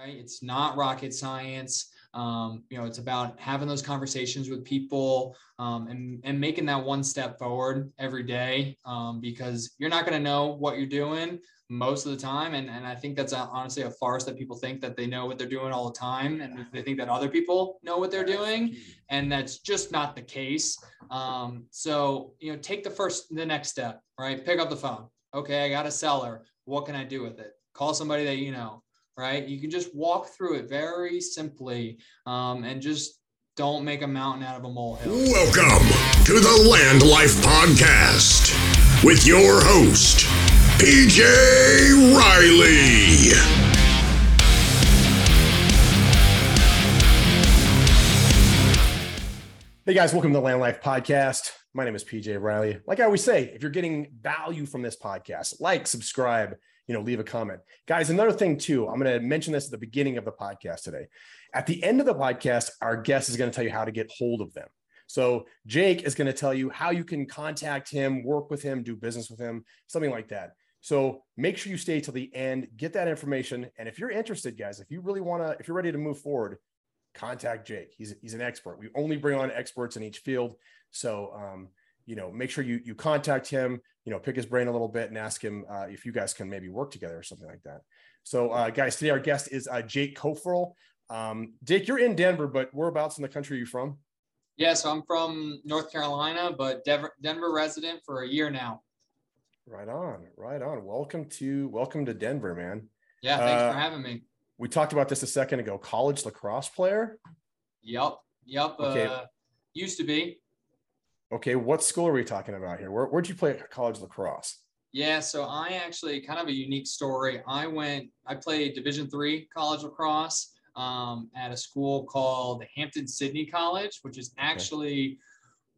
right? It's not rocket science. Um, you know, it's about having those conversations with people um, and, and making that one step forward every day um, because you're not going to know what you're doing most of the time. And, and I think that's a, honestly a farce that people think that they know what they're doing all the time. And they think that other people know what they're doing. And that's just not the case. Um, so, you know, take the first, the next step, right? Pick up the phone. Okay, I got a seller. What can I do with it? Call somebody that you know right? You can just walk through it very simply um, and just don't make a mountain out of a molehill. Welcome to the Land Life Podcast with your host, PJ Riley. Hey guys, welcome to the Land Life Podcast. My name is PJ Riley. Like I always say, if you're getting value from this podcast, like, subscribe, you know, leave a comment. Guys, another thing too, I'm going to mention this at the beginning of the podcast today. At the end of the podcast, our guest is going to tell you how to get hold of them. So Jake is going to tell you how you can contact him, work with him, do business with him, something like that. So make sure you stay till the end, get that information. And if you're interested, guys, if you really want to, if you're ready to move forward, contact Jake. He's, he's an expert. We only bring on experts in each field. So, um, you know, make sure you, you contact him, you know, pick his brain a little bit and ask him uh, if you guys can maybe work together or something like that. So, uh, guys, today our guest is uh, Jake Koferl. Um, Jake, you're in Denver, but whereabouts in the country are you from? Yeah, so I'm from North Carolina, but Denver, Denver resident for a year now. Right on, right on. Welcome to welcome to Denver, man. Yeah, thanks uh, for having me. We talked about this a second ago. College lacrosse player. Yep, yep. Okay. Uh, used to be. Okay, what school are we talking about here? Where, where'd you play college lacrosse? Yeah, so I actually kind of a unique story. I went, I played Division three college lacrosse um, at a school called Hampden-Sydney College, which is actually okay.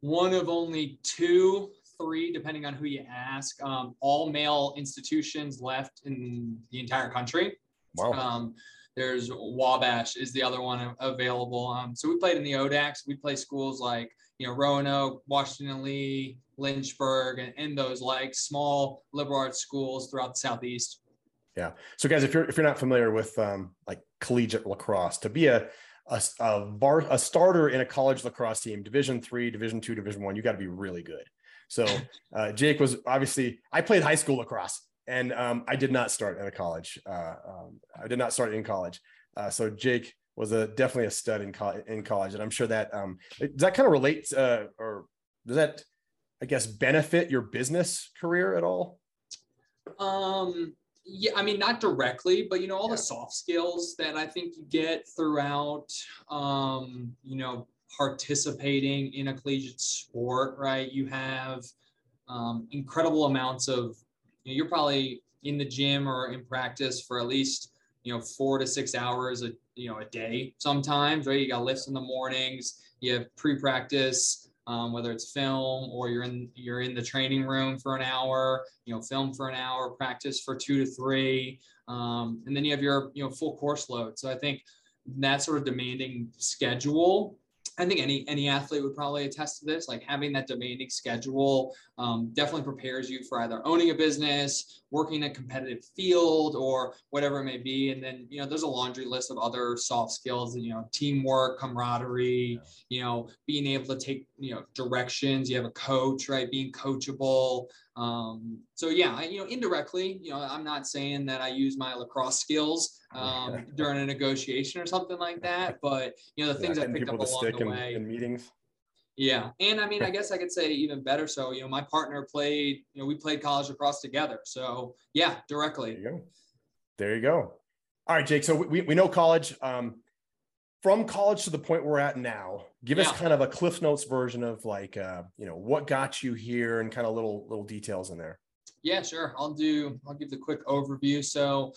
one of only two, three, depending on who you ask, um, all male institutions left in the entire country. Wow. Um, there's Wabash is the other one available. Um, so we played in the ODACs. We play schools like you know Roanoke, Washington Lee, Lynchburg, and, and those like small liberal arts schools throughout the southeast. Yeah. So guys, if you're if you're not familiar with um, like collegiate lacrosse, to be a a, a, bar, a starter in a college lacrosse team, Division three, Division two, Division one, you got to be really good. So uh, Jake was obviously I played high school lacrosse and um, I did not start at a college. Uh, um, I did not start in college. Uh, so Jake was a definitely a stud in, co- in college, and I'm sure that um, does that kind of relate uh, or does that, I guess, benefit your business career at all? Um, yeah, I mean, not directly, but you know, all yeah. the soft skills that I think you get throughout, um, you know, participating in a collegiate sport, right? You have um, incredible amounts of you know, you're probably in the gym or in practice for at least you know four to six hours a you know a day sometimes right? You got lifts in the mornings you have pre-practice um, whether it's film or you're in you're in the training room for an hour you know film for an hour practice for two to three um, and then you have your you know full course load. So i think that sort of demanding schedule I think any any athlete would probably attest to this. Like having that demanding schedule um, definitely prepares you for either owning a business, working in a competitive field, or whatever it may be. And then you know there's a laundry list of other soft skills. And you know, teamwork, camaraderie. You know, being able to take you know directions. You have a coach, right? Being coachable. Um, so yeah, I, you know, indirectly, you know, I'm not saying that I use my lacrosse skills um, during a negotiation or something like that, but you know, the things yeah, I picked up along the in, way. In meetings. Yeah, and I mean, I guess I could say even better. So, you know, my partner played. You know, we played college lacrosse together. So, yeah, directly. There you go. There you go. All right, Jake. So we, we know college. Um, from college to the point we're at now give yeah. us kind of a cliff notes version of like uh, you know what got you here and kind of little little details in there yeah sure i'll do i'll give the quick overview so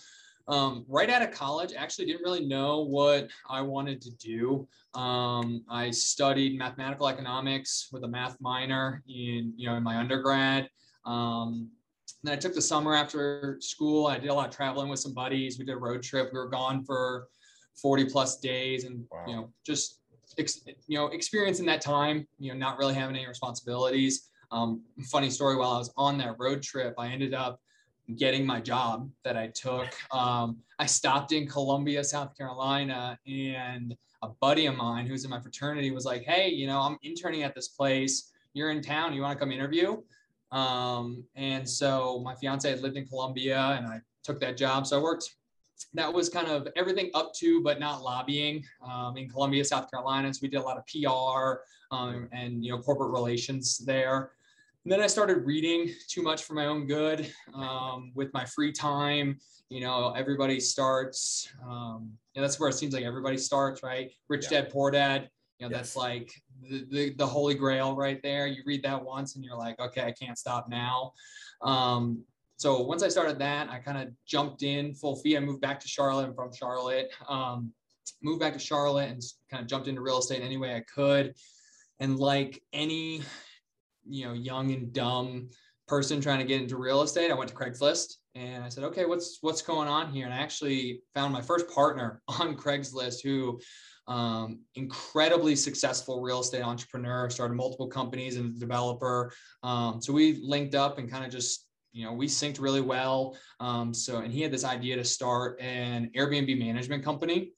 um, right out of college actually didn't really know what i wanted to do um, i studied mathematical economics with a math minor in you know in my undergrad um, then I took the summer after school. I did a lot of traveling with some buddies. We did a road trip. We were gone for 40 plus days and wow. you know just ex, you know experiencing that time you know not really having any responsibilities um, funny story while i was on that road trip i ended up getting my job that I took. Um, I stopped in Columbia, South Carolina, and a buddy of mine who's in my fraternity was like, "Hey, you know, I'm interning at this place. You're in town. You want to come interview?" Um, and so my fiance had lived in Columbia, and I took that job. So I worked. That was kind of everything up to, but not lobbying um, in Columbia, South Carolina. So we did a lot of PR um, and you know corporate relations there. And then I started reading too much for my own good um, with my free time. You know, everybody starts. Um, you know, that's where it seems like everybody starts, right? Rich yeah. Dad, Poor Dad. You know, yes. that's like the, the, the holy grail right there. You read that once and you're like, okay, I can't stop now. Um, so once I started that, I kind of jumped in full fee. I moved back to Charlotte. I'm from Charlotte. Um, moved back to Charlotte and kind of jumped into real estate any way I could. And like any you know young and dumb person trying to get into real estate, I went to Craigslist and I said, okay, what's what's going on here? And I actually found my first partner on Craigslist who um, incredibly successful real estate entrepreneur, started multiple companies and developer. Um, so we linked up and kind of just, you know, we synced really well. Um, so, and he had this idea to start an Airbnb management company.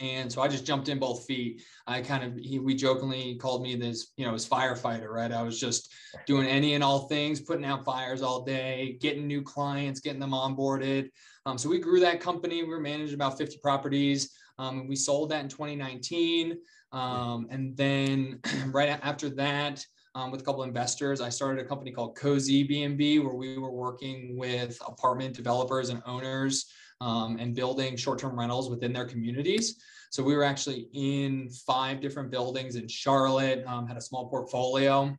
And so I just jumped in both feet. I kind of, he, we jokingly called me this, you know, as firefighter, right? I was just doing any and all things, putting out fires all day, getting new clients, getting them onboarded. Um, so we grew that company. We were managing about 50 properties. Um, we sold that in 2019. Um, and then right after that, um, with a couple investors, I started a company called Cozy BNB, where we were working with apartment developers and owners um, and building short-term rentals within their communities. So we were actually in five different buildings in Charlotte, um, had a small portfolio.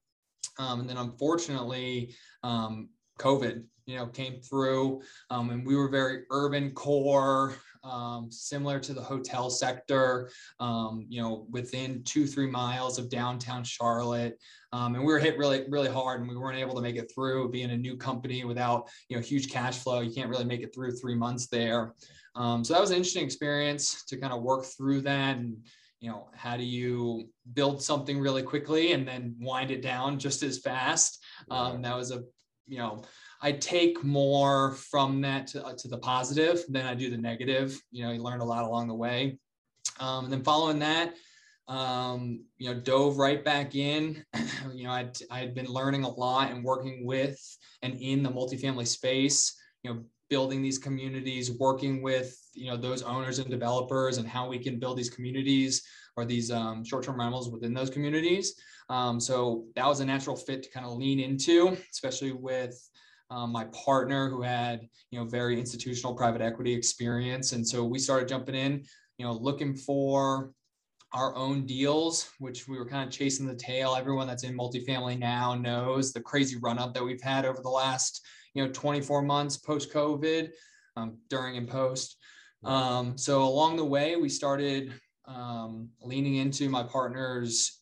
Um, and then unfortunately, um, COVID, you know, came through um, and we were very urban core, um, similar to the hotel sector, um, you know, within two, three miles of downtown Charlotte. Um, and we were hit really, really hard and we weren't able to make it through being a new company without, you know, huge cash flow. You can't really make it through three months there. Um, so that was an interesting experience to kind of work through that and, you know, how do you build something really quickly and then wind it down just as fast? Um, that was a, you know, I take more from that to, uh, to the positive than I do the negative. You know, you learn a lot along the way. Um, and then following that, um, you know, dove right back in. you know, I'd, I'd been learning a lot and working with and in the multifamily space, you know, building these communities, working with, you know, those owners and developers and how we can build these communities or these um, short-term rentals within those communities. Um, so that was a natural fit to kind of lean into, especially with um, my partner who had you know very institutional private equity experience. And so we started jumping in you know looking for our own deals which we were kind of chasing the tail. Everyone that's in multifamily now knows the crazy run up that we've had over the last you know 24 months post covid um, during and post. Um, so along the way we started um, leaning into my partner's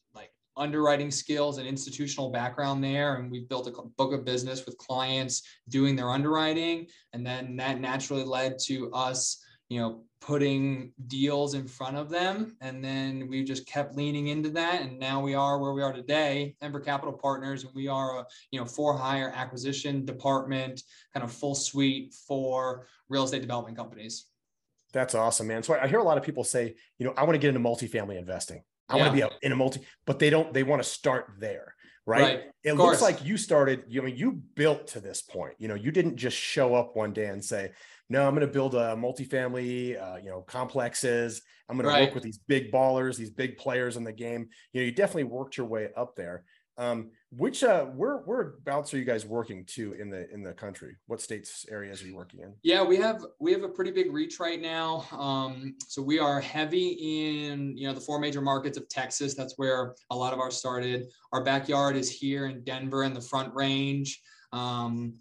underwriting skills and institutional background there. And we've built a book of business with clients doing their underwriting. And then that naturally led to us, you know, putting deals in front of them. And then we just kept leaning into that. And now we are where we are today, Ember Capital Partners. And we are a, you know, for hire acquisition department, kind of full suite for real estate development companies. That's awesome, man. So I hear a lot of people say, you know, I want to get into multifamily investing. I yeah. want to be in a multi, but they don't, they want to start there. Right. right. It of looks course. like you started, you I mean, you built to this point, you know, you didn't just show up one day and say, no, I'm going to build a multifamily, uh, you know, complexes. I'm going right. to work with these big ballers, these big players in the game. You know, you definitely worked your way up there. Um, which uh, where whereabouts are you guys working to in the in the country? What states areas are you working in? Yeah, we have we have a pretty big reach right now. Um, so we are heavy in you know the four major markets of Texas. That's where a lot of our started. Our backyard is here in Denver in the Front Range. Um,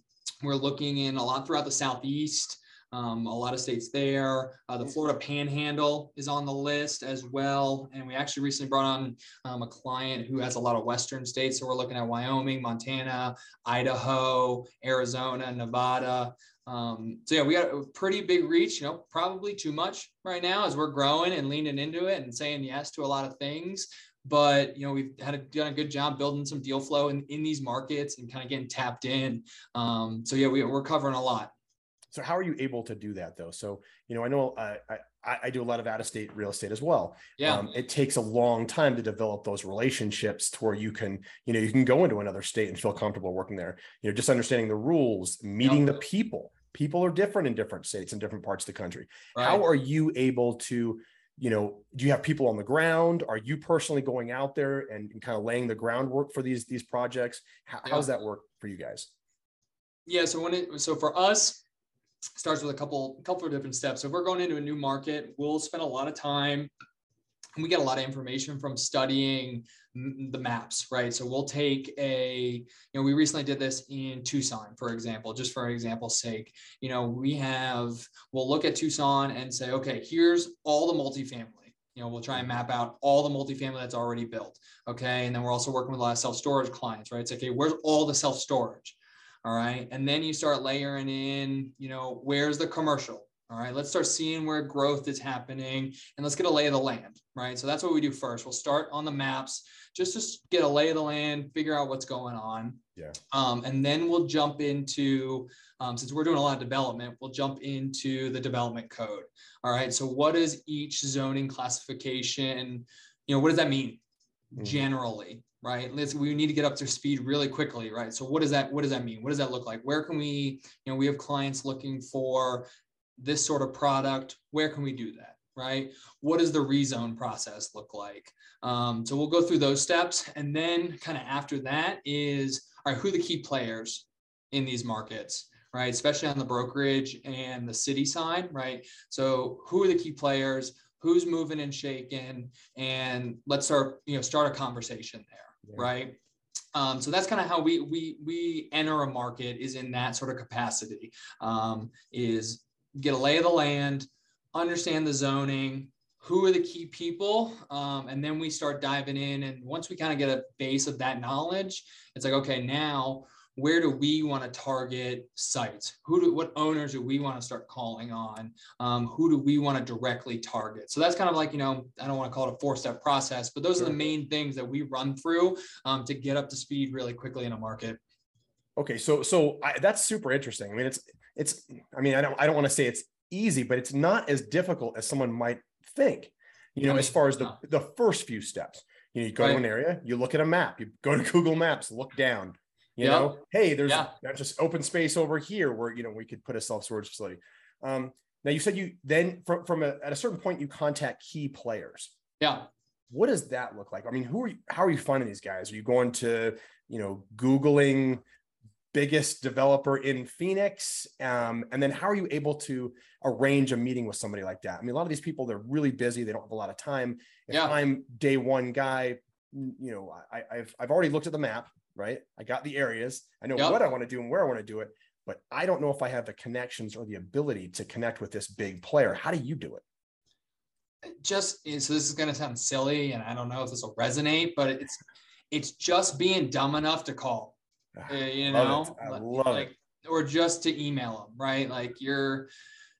we're looking in a lot throughout the southeast um, a lot of states there. Uh, the Florida Panhandle is on the list as well. And we actually recently brought on um, a client who has a lot of Western states. So we're looking at Wyoming, Montana, Idaho, Arizona, Nevada. Um, so yeah, we got a pretty big reach, you know, probably too much right now as we're growing and leaning into it and saying yes to a lot of things but you know we've had a, done a good job building some deal flow in, in these markets and kind of getting tapped in um, so yeah we, we're covering a lot so how are you able to do that though? So, you know, I know uh, I, I do a lot of out of state real estate as well. Yeah. Um, it takes a long time to develop those relationships to where you can, you know, you can go into another state and feel comfortable working there. You know, just understanding the rules, meeting the people. People are different in different states and different parts of the country. Right. How are you able to, you know, do you have people on the ground? Are you personally going out there and, and kind of laying the groundwork for these these projects? How, yeah. does that work for you guys? Yeah. So when it so for us, starts with a couple couple of different steps. So if we're going into a new market, we'll spend a lot of time and we get a lot of information from studying the maps, right? So we'll take a, you know, we recently did this in Tucson, for example, just for example's sake. You know, we have, we'll look at Tucson and say, okay, here's all the multifamily. You know, we'll try and map out all the multifamily that's already built. Okay. And then we're also working with a lot of self storage clients, right? It's like, okay, where's all the self storage? All right. And then you start layering in, you know, where's the commercial? All right. Let's start seeing where growth is happening and let's get a lay of the land. Right. So that's what we do first. We'll start on the maps just to get a lay of the land, figure out what's going on. Yeah. Um, and then we'll jump into, um, since we're doing a lot of development, we'll jump into the development code. All right. So what is each zoning classification? You know, what does that mean mm-hmm. generally? Right? Let's we need to get up to speed really quickly, right? So what does that what does that mean? What does that look like? Where can we, you know, we have clients looking for this sort of product. Where can we do that? Right? What does the rezone process look like? Um, so we'll go through those steps, and then kind of after that is all right, who are the key players in these markets? right? Especially on the brokerage and the city side, right? So who are the key players? Who's moving and shaking? And let's start, you know, start a conversation there yeah. right? Um, so that's kind of how we we we enter a market is in that sort of capacity. Um, is get a lay of the land, understand the zoning, who are the key people, um, and then we start diving in. And once we kind of get a base of that knowledge, it's like okay, now where do we want to target sites? Who do what owners do we want to start calling on? Um, who do we want to directly target? So that's kind of like you know I don't want to call it a four step process, but those sure. are the main things that we run through um, to get up to speed really quickly in a market. Okay, so so I, that's super interesting. I mean, it's it's I mean I don't I don't want to say it's easy, but it's not as difficult as someone might think. You know, I mean, as far as the the first few steps. You know, you go right. to an area, you look at a map, you go to Google Maps, look down, you yep. know, hey, there's yeah. just open space over here where you know we could put a self storage facility. Um, now you said you then from from a, at a certain point you contact key players. Yeah. What does that look like? I mean, who are you, how are you finding these guys? Are you going to you know googling biggest developer in Phoenix? Um, and then how are you able to arrange a meeting with somebody like that? I mean, a lot of these people, they're really busy. They don't have a lot of time. If yeah. I'm day one guy, you know, I, have I've already looked at the map right? I got the areas. I know yep. what I want to do and where I want to do it, but I don't know if I have the connections or the ability to connect with this big player. How do you do it? Just so this is going to sound silly, and I don't know if this will resonate, but it's it's just being dumb enough to call. Uh, you know, I love like, it. or just to email them, right? Like you're.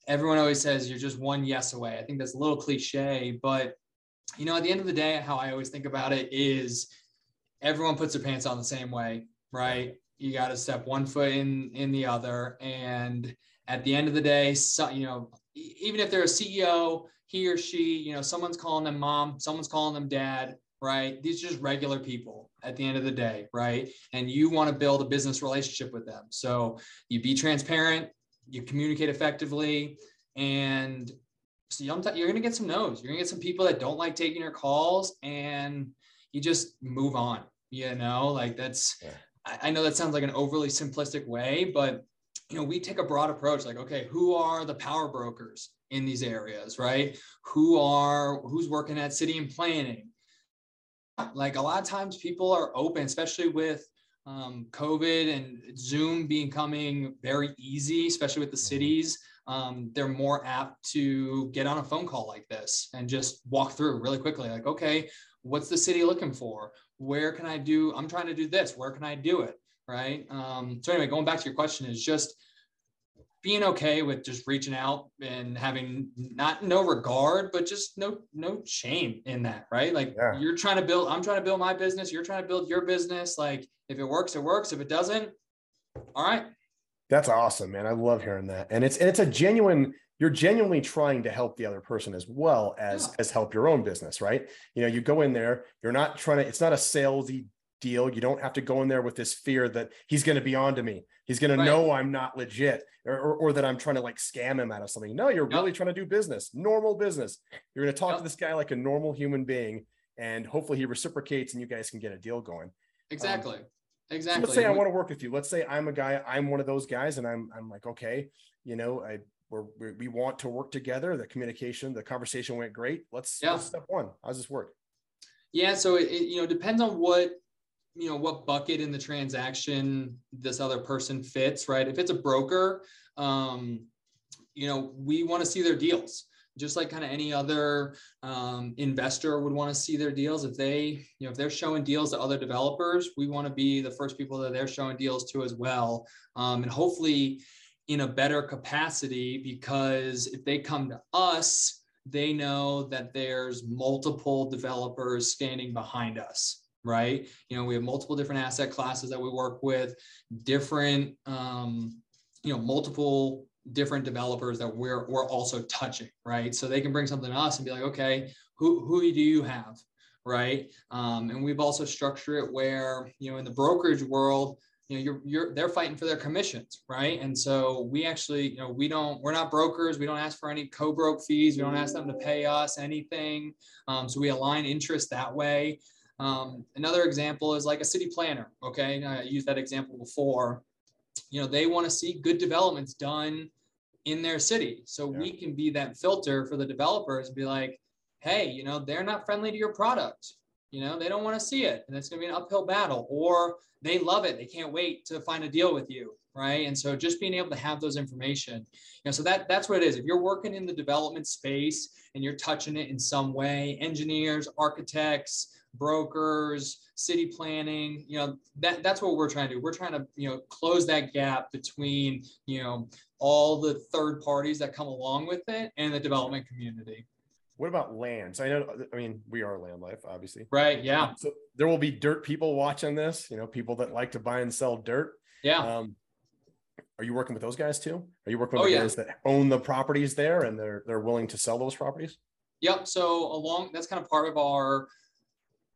Everyone always says you're just one yes away. I think that's a little cliche, but you know, at the end of the day, how I always think about it is everyone puts their pants on the same way, right? You got to step one foot in in the other, and at the end of the day, so, you know, even if they're a CEO, he or she, you know, someone's calling them mom, someone's calling them dad, right? These are just regular people at the end of the day, right? And you want to build a business relationship with them. So you be transparent, you communicate effectively, and so you're going to get some no's. You're going to get some people that don't like taking your calls, and you just move on, you know, like that's, yeah. I, I know that sounds like an overly simplistic way, but you know, we take a broad approach like, okay, who are the power brokers in these areas, right? Who are, who's working at city and planning? Like a lot of times people are open, especially with um, COVID and Zoom becoming very easy, especially with the mm-hmm. cities. Um, they're more apt to get on a phone call like this and just walk through really quickly. Like, okay, what's the city looking for where can i do i'm trying to do this where can i do it right um, so anyway going back to your question is just being okay with just reaching out and having not no regard but just no no shame in that right like yeah. you're trying to build i'm trying to build my business you're trying to build your business like if it works it works if it doesn't all right That's awesome, man. I love hearing that. And it's and it's a genuine you're genuinely trying to help the other person as well as Yeah. as help your own business, right? You know, you go in there, you're not trying to it's not a salesy deal. You don't have to go in there with this fear that he's going to be on to me. He's going Right. to know I'm not legit or, or, or that I'm trying to like scam him out of something. No, you're Yep. really trying to do business, normal business. You're going to talk Yep. to this guy like a normal human being and hopefully he reciprocates and you guys can get a deal going. Um, exactly. So exactly. let's say I want to work with you. Let's say I'm a guy, I'm one of those guys, and I'm I'm like, okay, you know, I we we want to work together. The communication, the conversation went great. Let's, Yeah. let's step one. How's this work? Yeah, so it, it you know depends on what you know what bucket in the transaction this other person fits, right? If it's a broker, um, you know we want to see their deals, just like kind of any other um, investor would want to see their deals. If they you know if they're showing deals to other developers, we want to be the first people that they're showing deals to as well, um, and hopefully in a better capacity because if they come to us they know that there's multiple developers standing behind us right? You know we have multiple different asset classes that we work with different um, you know multiple different developers that we're we're also touching right? So they can bring something to us and be like okay who who do you have right? Um, and we've also structured it where you know in the brokerage world you know you're you're they're fighting for their commissions right? And so we actually you know we don't we're not brokers. We don't ask for any co-broke fees. We don't ask them to pay us anything. Um, so we align interests that way. Um, another example is like a city planner okay? I used that example before. You know they want to see good developments done in their city. So Yeah. we can be that filter for the developers and be like hey you know they're not friendly to your product you know they don't want to see it and it's going to be an uphill battle or they love it they can't wait to find a deal with you right? And so just being able to have those information you know so that that's what it is. If you're working in the development space and you're touching it in some way engineers architects brokers city planning you know that that's what we're trying to do. We're trying to you know close that gap between you know all the third parties that come along with it and the development community What about land? So I know, I mean, we are land life, obviously. right yeah So there will be dirt people watching this, you know, people that like to buy and sell dirt. yeah Um, are you working with those guys too? Are you working with Oh, the yeah. guys that own the properties there and they're they're willing to sell those properties? Yep. So along that's kind of part of our,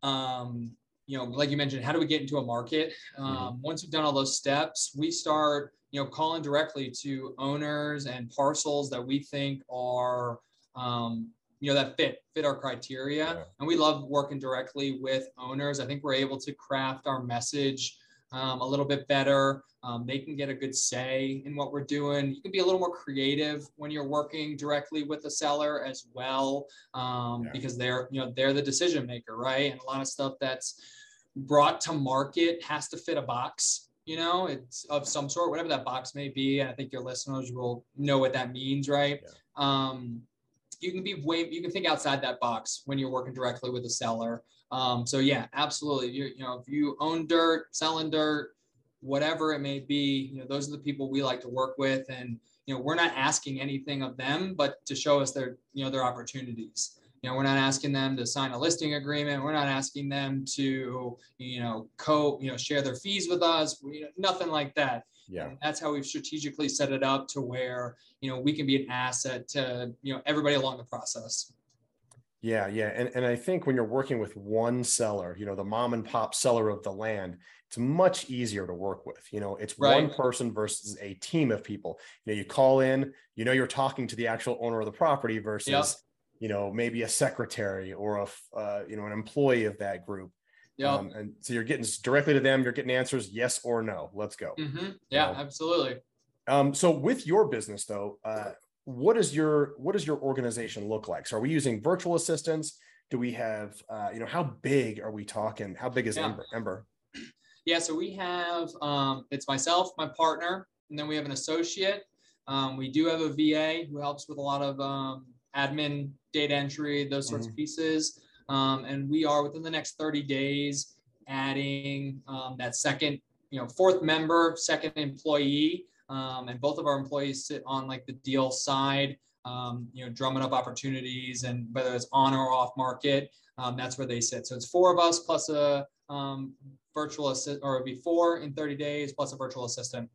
um, you know, like you mentioned, how do we get into a market? Um, Once we've done all those steps, we start, you know, calling directly to owners and parcels that we think are, um, you know, that fit fit our criteria. Yeah. And we love working directly with owners. I think we're able to craft our message um, a little bit better. Um, they can get a good say in what we're doing. You can be a little more creative when you're working directly with the seller as well, um, Yeah. because they're you know they're the decision maker, right? And a lot of stuff that's brought to market has to fit a box. You know, it's of some sort, whatever that box may be. And I think your listeners will know what that means, right? Yeah. Um, you can be way you can think outside that box when you're working directly with a seller. Um, so yeah, absolutely. You, you know, if you own dirt, selling dirt, whatever it may be, you know, those are the people we like to work with. And, you know, we're not asking anything of them, but to show us their, you know, their opportunities. You know, we're not asking them to sign a listing agreement. We're not asking them to, you know, co, you know, share their fees with us. We, nothing like that. Yeah. And that's how we've strategically set it up to where, you know, we can be an asset to, you know, everybody along the process. Yeah, yeah. And, and I think when you're working with one seller, you know, the mom and pop seller of the land, it's much easier to work with. You know, it's one person versus a team of people. You know, you call in, you know, you're talking to the actual owner of the property versus, Yep. you know, maybe a secretary or a, uh, you know, an employee of that group. Yeah. Um, and so you're getting directly to them, you're getting answers, yes or no. Let's go. hmm Yeah, absolutely. Um, so with your business though, uh, what is your what does your organization look like? So are we using virtual assistants? Do we have uh, you know how big are we talking? How big is Yeah. Ember? Ember? Yeah, so we have um, it's myself, my partner, and then we have an associate. Um, we do have a VA who helps with a lot of um, admin, data entry, those sorts of pieces. Um, and we are within the next 30 days adding um, that second, you know, fourth member, second employee. Um, and both of our employees sit on like the deal side, um, you know, drumming up opportunities and whether it's on or off market, um, that's where they sit. So it's four of us plus a um, virtual assist or it'd be four in 30 days plus a virtual assistant.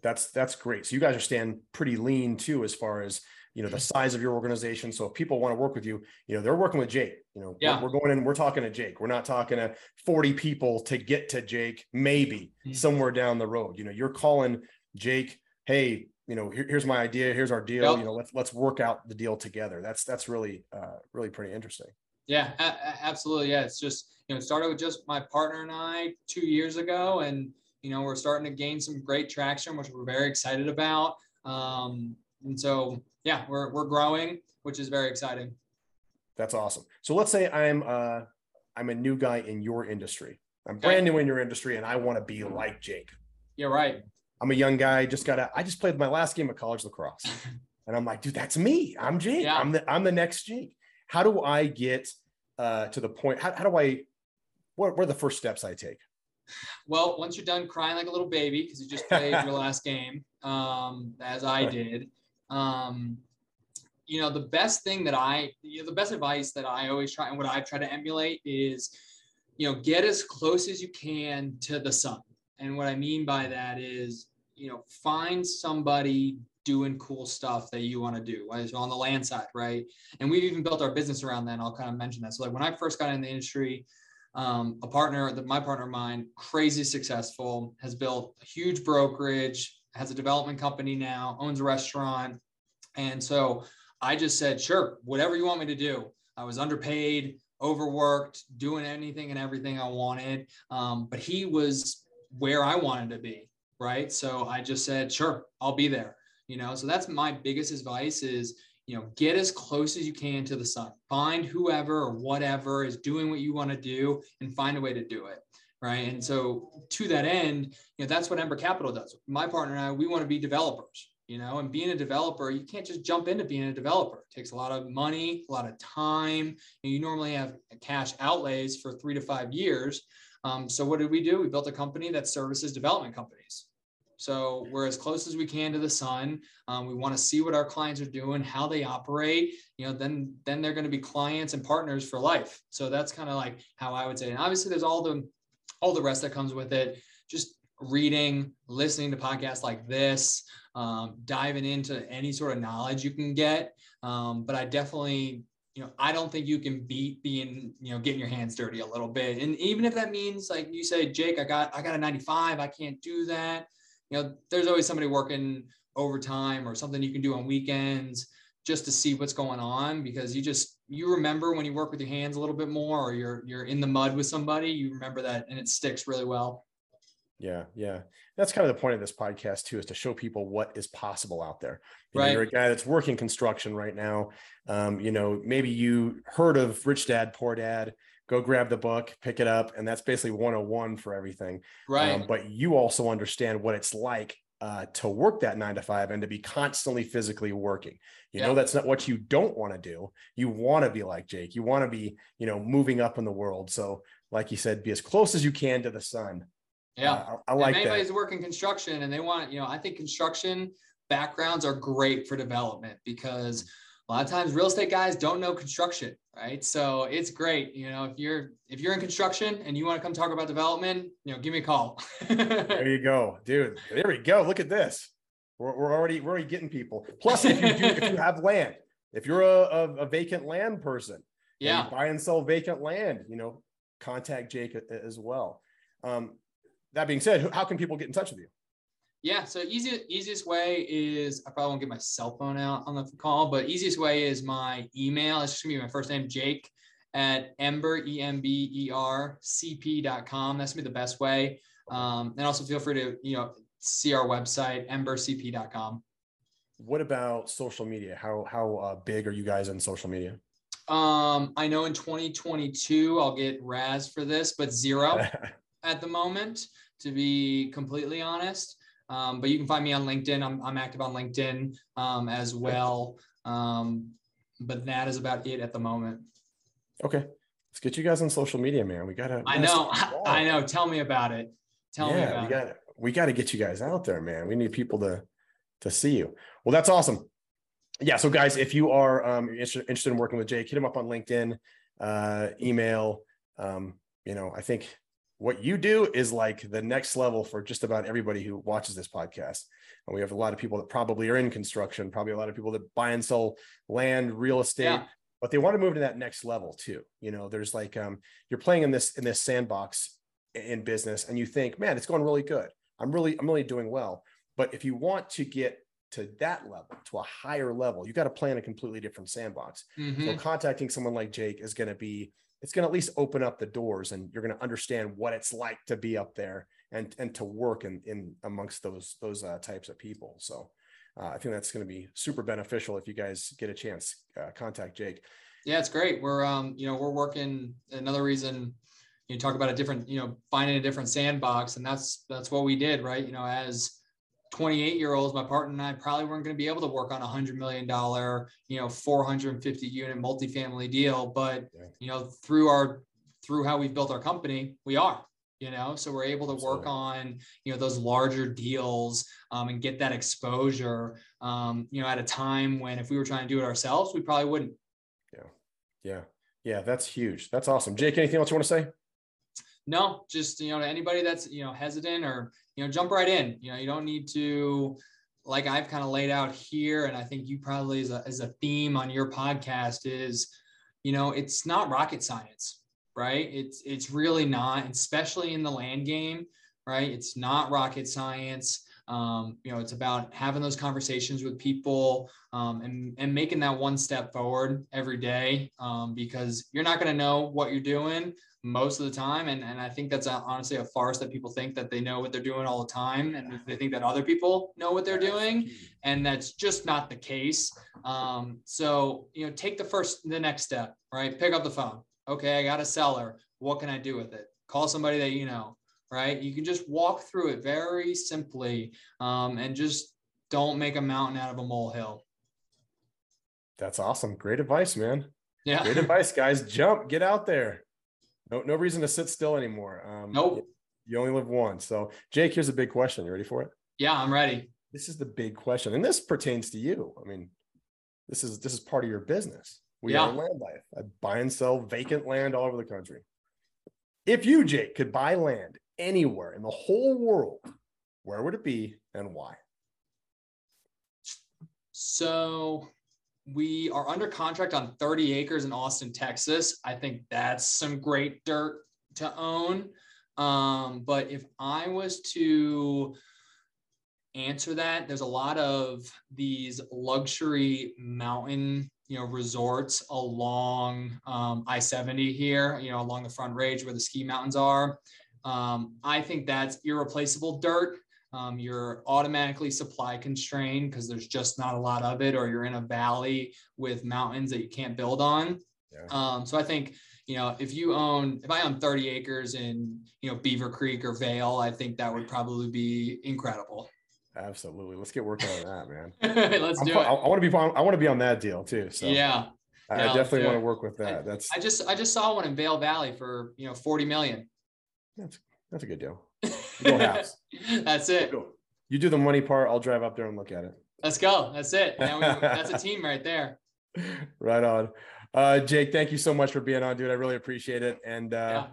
That's that's great. So you guys are staying pretty lean too, as far as you know the size of your organization. So if people want to work with you, you know they're working with Jake. You know, yeah. we're, we're going in, we're talking to Jake. We're not talking to 40 people to get to Jake, maybe mm-hmm. somewhere down the road. You know, you're calling Jake, hey, you know, here, here's my idea, here's our deal. Yep. You know, let's let's work out the deal together. That's that's really uh, really pretty interesting. Yeah, a- absolutely. Yeah, it's just you know, it started with just my partner and I two years ago, and you know, we're starting to gain some great traction, which we're very excited about. Um, and so, yeah, we're, we're growing, which is very exciting. That's awesome. So let's say I'm, uh, I'm a new guy in your industry. I'm brand new in your industry and I want to be like Jake. Yeah, right. I'm a young guy. Just got I just played my last game of college lacrosse and I'm like, dude, that's me. I'm Jake. Yeah. I'm the, I'm the next Jake. How do I get uh, to the point? How, how do I, what, what are the first steps I take? Well, once you're done crying like a little baby because you just played your last game, um, as I did, um, you know, the best thing that I, you know, the best advice that I always try and what I try to emulate is, you know, get as close as you can to the sun. And what I mean by that is, you know, find somebody doing cool stuff that you want to do on the land side, right? And we've even built our business around that. And I'll kind of mention that. So, like when I first got in the industry, um, a partner my partner of mine, crazy successful, has built a huge brokerage, has a development company now, owns a restaurant. And so I just said, sure, whatever you want me to do. I was underpaid, overworked, doing anything and everything I wanted. Um, but he was where I wanted to be. Right. So I just said, sure, I'll be there. You know, so that's my biggest advice is you know get as close as you can to the sun find whoever or whatever is doing what you want to do and find a way to do it right and so to that end you know that's what ember capital does my partner and i we want to be developers you know and being a developer you can't just jump into being a developer it takes a lot of money a lot of time and you normally have cash outlays for three to five years um, so what did we do we built a company that services development companies so we're as close as we can to the sun. Um, we want to see what our clients are doing, how they operate. You know, then then they're going to be clients and partners for life. So that's kind of like how I would say. And obviously, there's all the all the rest that comes with it. Just reading, listening to podcasts like this, um, diving into any sort of knowledge you can get. Um, but I definitely you know, I don't think you can beat being, you know, getting your hands dirty a little bit. And even if that means like you say, Jake, I got, I got a 95, I can't do that you know, there's always somebody working overtime or something you can do on weekends just to see what's going on because you just you remember when you work with your hands a little bit more or you're you're in the mud with somebody you remember that and it sticks really well. Yeah yeah. That's kind of the point of this podcast too is to show people what is possible out there. You right. know, you're a guy that's working construction right now. Um, you know maybe you heard of rich dad poor dad. Go grab the book, pick it up, and that's basically 101 for everything. Right. Um, but you also understand what it's like uh, to work that nine to five and to be constantly physically working. You yeah. know, that's not what you don't want to do. You want to be like Jake. You want to be, you know, moving up in the world. So, like you said, be as close as you can to the sun. Yeah, uh, I, I, like if anybody's that. working construction and they want, you know, I think construction backgrounds are great for development because a lot of times real estate guys don't know construction right? So it's great you know if you're if you're in construction and you want to come talk about development you know give me a call. There you go. Dude there we go. Look at this. We're, we're already we're already getting people. Plus if you do if you have land if you're a, a, a vacant land person yeah. buy and sell vacant land you know contact jake as well. Um, that being said how can people get in touch with you yeah. So easy, easiest way is I probably won't get my cell phone out on the call, but easiest way is my email. It's just gonna be my first name, Jake at ember, E-M-B-E-R, cp.com. That's gonna be the best way. Um, and also feel free to, you know, see our website, embercp.com. What about social media? How, how uh, big are you guys in social media? Um, I know in 2022, I'll get Raz for this, but zero at the moment, to be completely honest. Um, but you can find me on LinkedIn. I'm, I'm active on LinkedIn um, as well. Um, but that is about it at the moment. Okay. Let's get you guys on social media, man. We gotta. I know. I know. Tell me about it. Tell yeah, me about we got it. We got to get you guys out there, man. We need people to to see you. Well, that's awesome. Yeah. So, guys, if you are um, interested in working with Jake, hit him up on LinkedIn, uh, email. Um, you know, I think what you do is like the next level for just about everybody who watches this podcast. And we have a lot of people that probably are in construction, probably a lot of people that buy and sell land, real estate, yeah. but they want to move to that next level too. You know, there's like um, you're playing in this in this sandbox in business, and you think, man, it's going really good. I'm really I'm really doing well. But if you want to get to that level, to a higher level, you got to play in a completely different sandbox. Mm-hmm. So contacting someone like Jake is going to be it's going to at least open up the doors and you're going to understand what it's like to be up there and and to work in in amongst those those uh, types of people. So uh, i think that's going to be super beneficial if you guys get a chance uh, contact jake. Yeah it's great. We're um you know we're working another reason you talk about a different you know finding a different sandbox and that's that's what we did right? You know as 28 year olds, my partner and I probably weren't going to be able to work on a hundred million dollar, you know, 450 unit multifamily deal. But, yeah. you know, through our, through how we've built our company, we are, you know, so we're able to Absolutely. work on, you know, those larger deals um, and get that exposure, um, you know, at a time when if we were trying to do it ourselves, we probably wouldn't. Yeah. Yeah. Yeah. That's huge. That's awesome. Jake, anything else you want to say? no, just you know, to anybody that's you know hesitant or you know, jump right in. You know, you don't need to like I've kind of laid out here, and I think you probably as a as a theme on your podcast is, you know, it's not rocket science, right? It's it's really not, especially in the land game, right? It's not rocket science. Um, you know, it's about having those conversations with people um, and, and making that one step forward every day um, because you're not going to know what you're doing most of the time. And, and I think that's a, honestly a farce that people think that they know what they're doing all the time. And they think that other people know what they're doing. And that's just not the case. Um, so, you know, take the first, the next step, right? Pick up the phone. Okay, I got a seller. What can I do with it? Call somebody that you know, right? You can just walk through it very simply um, and just don't make a mountain out of a molehill. That's awesome. Great advice, man. Yeah. Great advice, guys. Jump, get out there no no reason to sit still anymore. Um, nope. You only live once. So, Jake, here's a big question. You ready for it? Yeah, I'm ready. This is the big question, and this pertains to you. I mean, this is this is part of your business. We yeah. are land life. I buy and sell vacant land all over the country. If you, Jake, could buy land anywhere in the whole world, where would it be and why? So we are under contract on 30 acres in Austin, Texas. I think that's some great dirt to own. Um, but if I was to answer that, there's a lot of these luxury mountain, you know, resorts along um, I-70 here, you know, along the front range where the ski mountains are. Um, I think that's irreplaceable dirt um, you're automatically supply constrained because there's just not a lot of it, or you're in a valley with mountains that you can't build on. Yeah. Um, so I think you know if you own if I own 30 acres in you know Beaver Creek or Vail, I think that would probably be incredible. Absolutely, let's get working on that, man. let's I'm, do it. I, I want to be on, I want to be on that deal too. So yeah. I, no, definitely want to work with that. I, That's I just I just saw one in Vail Valley for you know 40 million. That's that's a good deal. Go halves. That's it. You do the money part. I'll drive up there and look at it. Let's go. That's it. We, that's a team right there. Right on. Uh, Jake, thank you so much for being on, dude. I really appreciate it. And uh,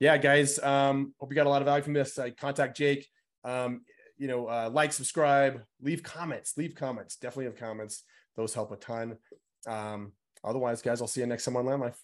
yeah. yeah guys, um, hope you got a lot of value from this. Uh, contact Jake. Um, you know, uh, like, subscribe, leave comments, leave comments. Definitely have comments. Those help a ton. Um, otherwise, guys, I'll see you next time on Land Life.